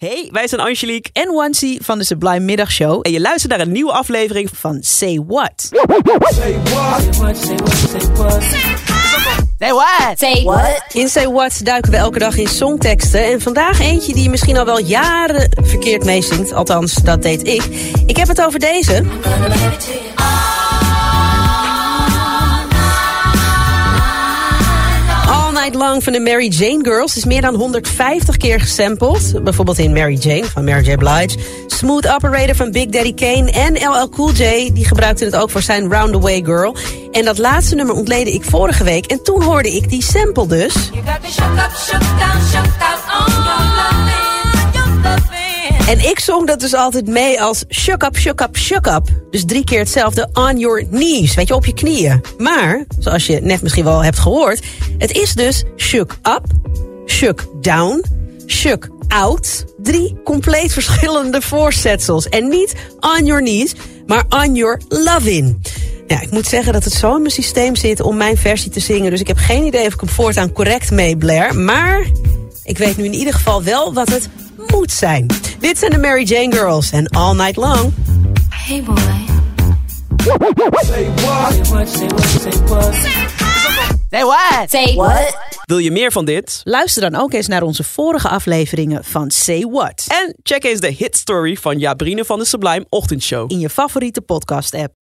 Hey, wij zijn Angelique en Wansi van de Sublime Middagshow. en je luistert naar een nieuwe aflevering Van Say What. Say what? Say what? In Say What duiken we elke dag in songteksten. En vandaag eentje die je misschien al wel jaren verkeerd meezingt. Althans, dat deed ik. Ik heb het over deze. Night Long van de Mary Jane Girls is meer dan 150 keer gesampled. Bijvoorbeeld in Mary Jane van Mary J. Blige. Smooth Operator van Big Daddy Kane en LL Cool J... die gebruikte het ook voor zijn Round the Way Girl. En dat laatste nummer ontleedde ik vorige week. En toen hoorde ik die sample dus. You got me shook up, shook down, shook down on En ik zong dat dus altijd mee als shook up, shook up, shook up. Dus drie keer hetzelfde on your knees, weet je, op je knieën. Maar, zoals je net misschien wel hebt gehoord... het is dus shook up, shook down, shook out. Drie compleet verschillende voorzetsels. En niet on your knees, maar on your loving. Ja, ik moet zeggen dat het zo in mijn systeem zit om mijn versie te zingen. Dus ik heb geen idee of ik hem voortaan correct mee. Maar ik weet nu in ieder geval wel wat het moet zijn. Dit zijn de Mary Jane Girls en All Night Long. Hey boy. Say what? Wil je meer van dit? Luister dan ook eens naar onze vorige afleveringen van Say What. En check eens de hit story van Jabrine van de Sublime Ochtendshow. In je favoriete podcast app.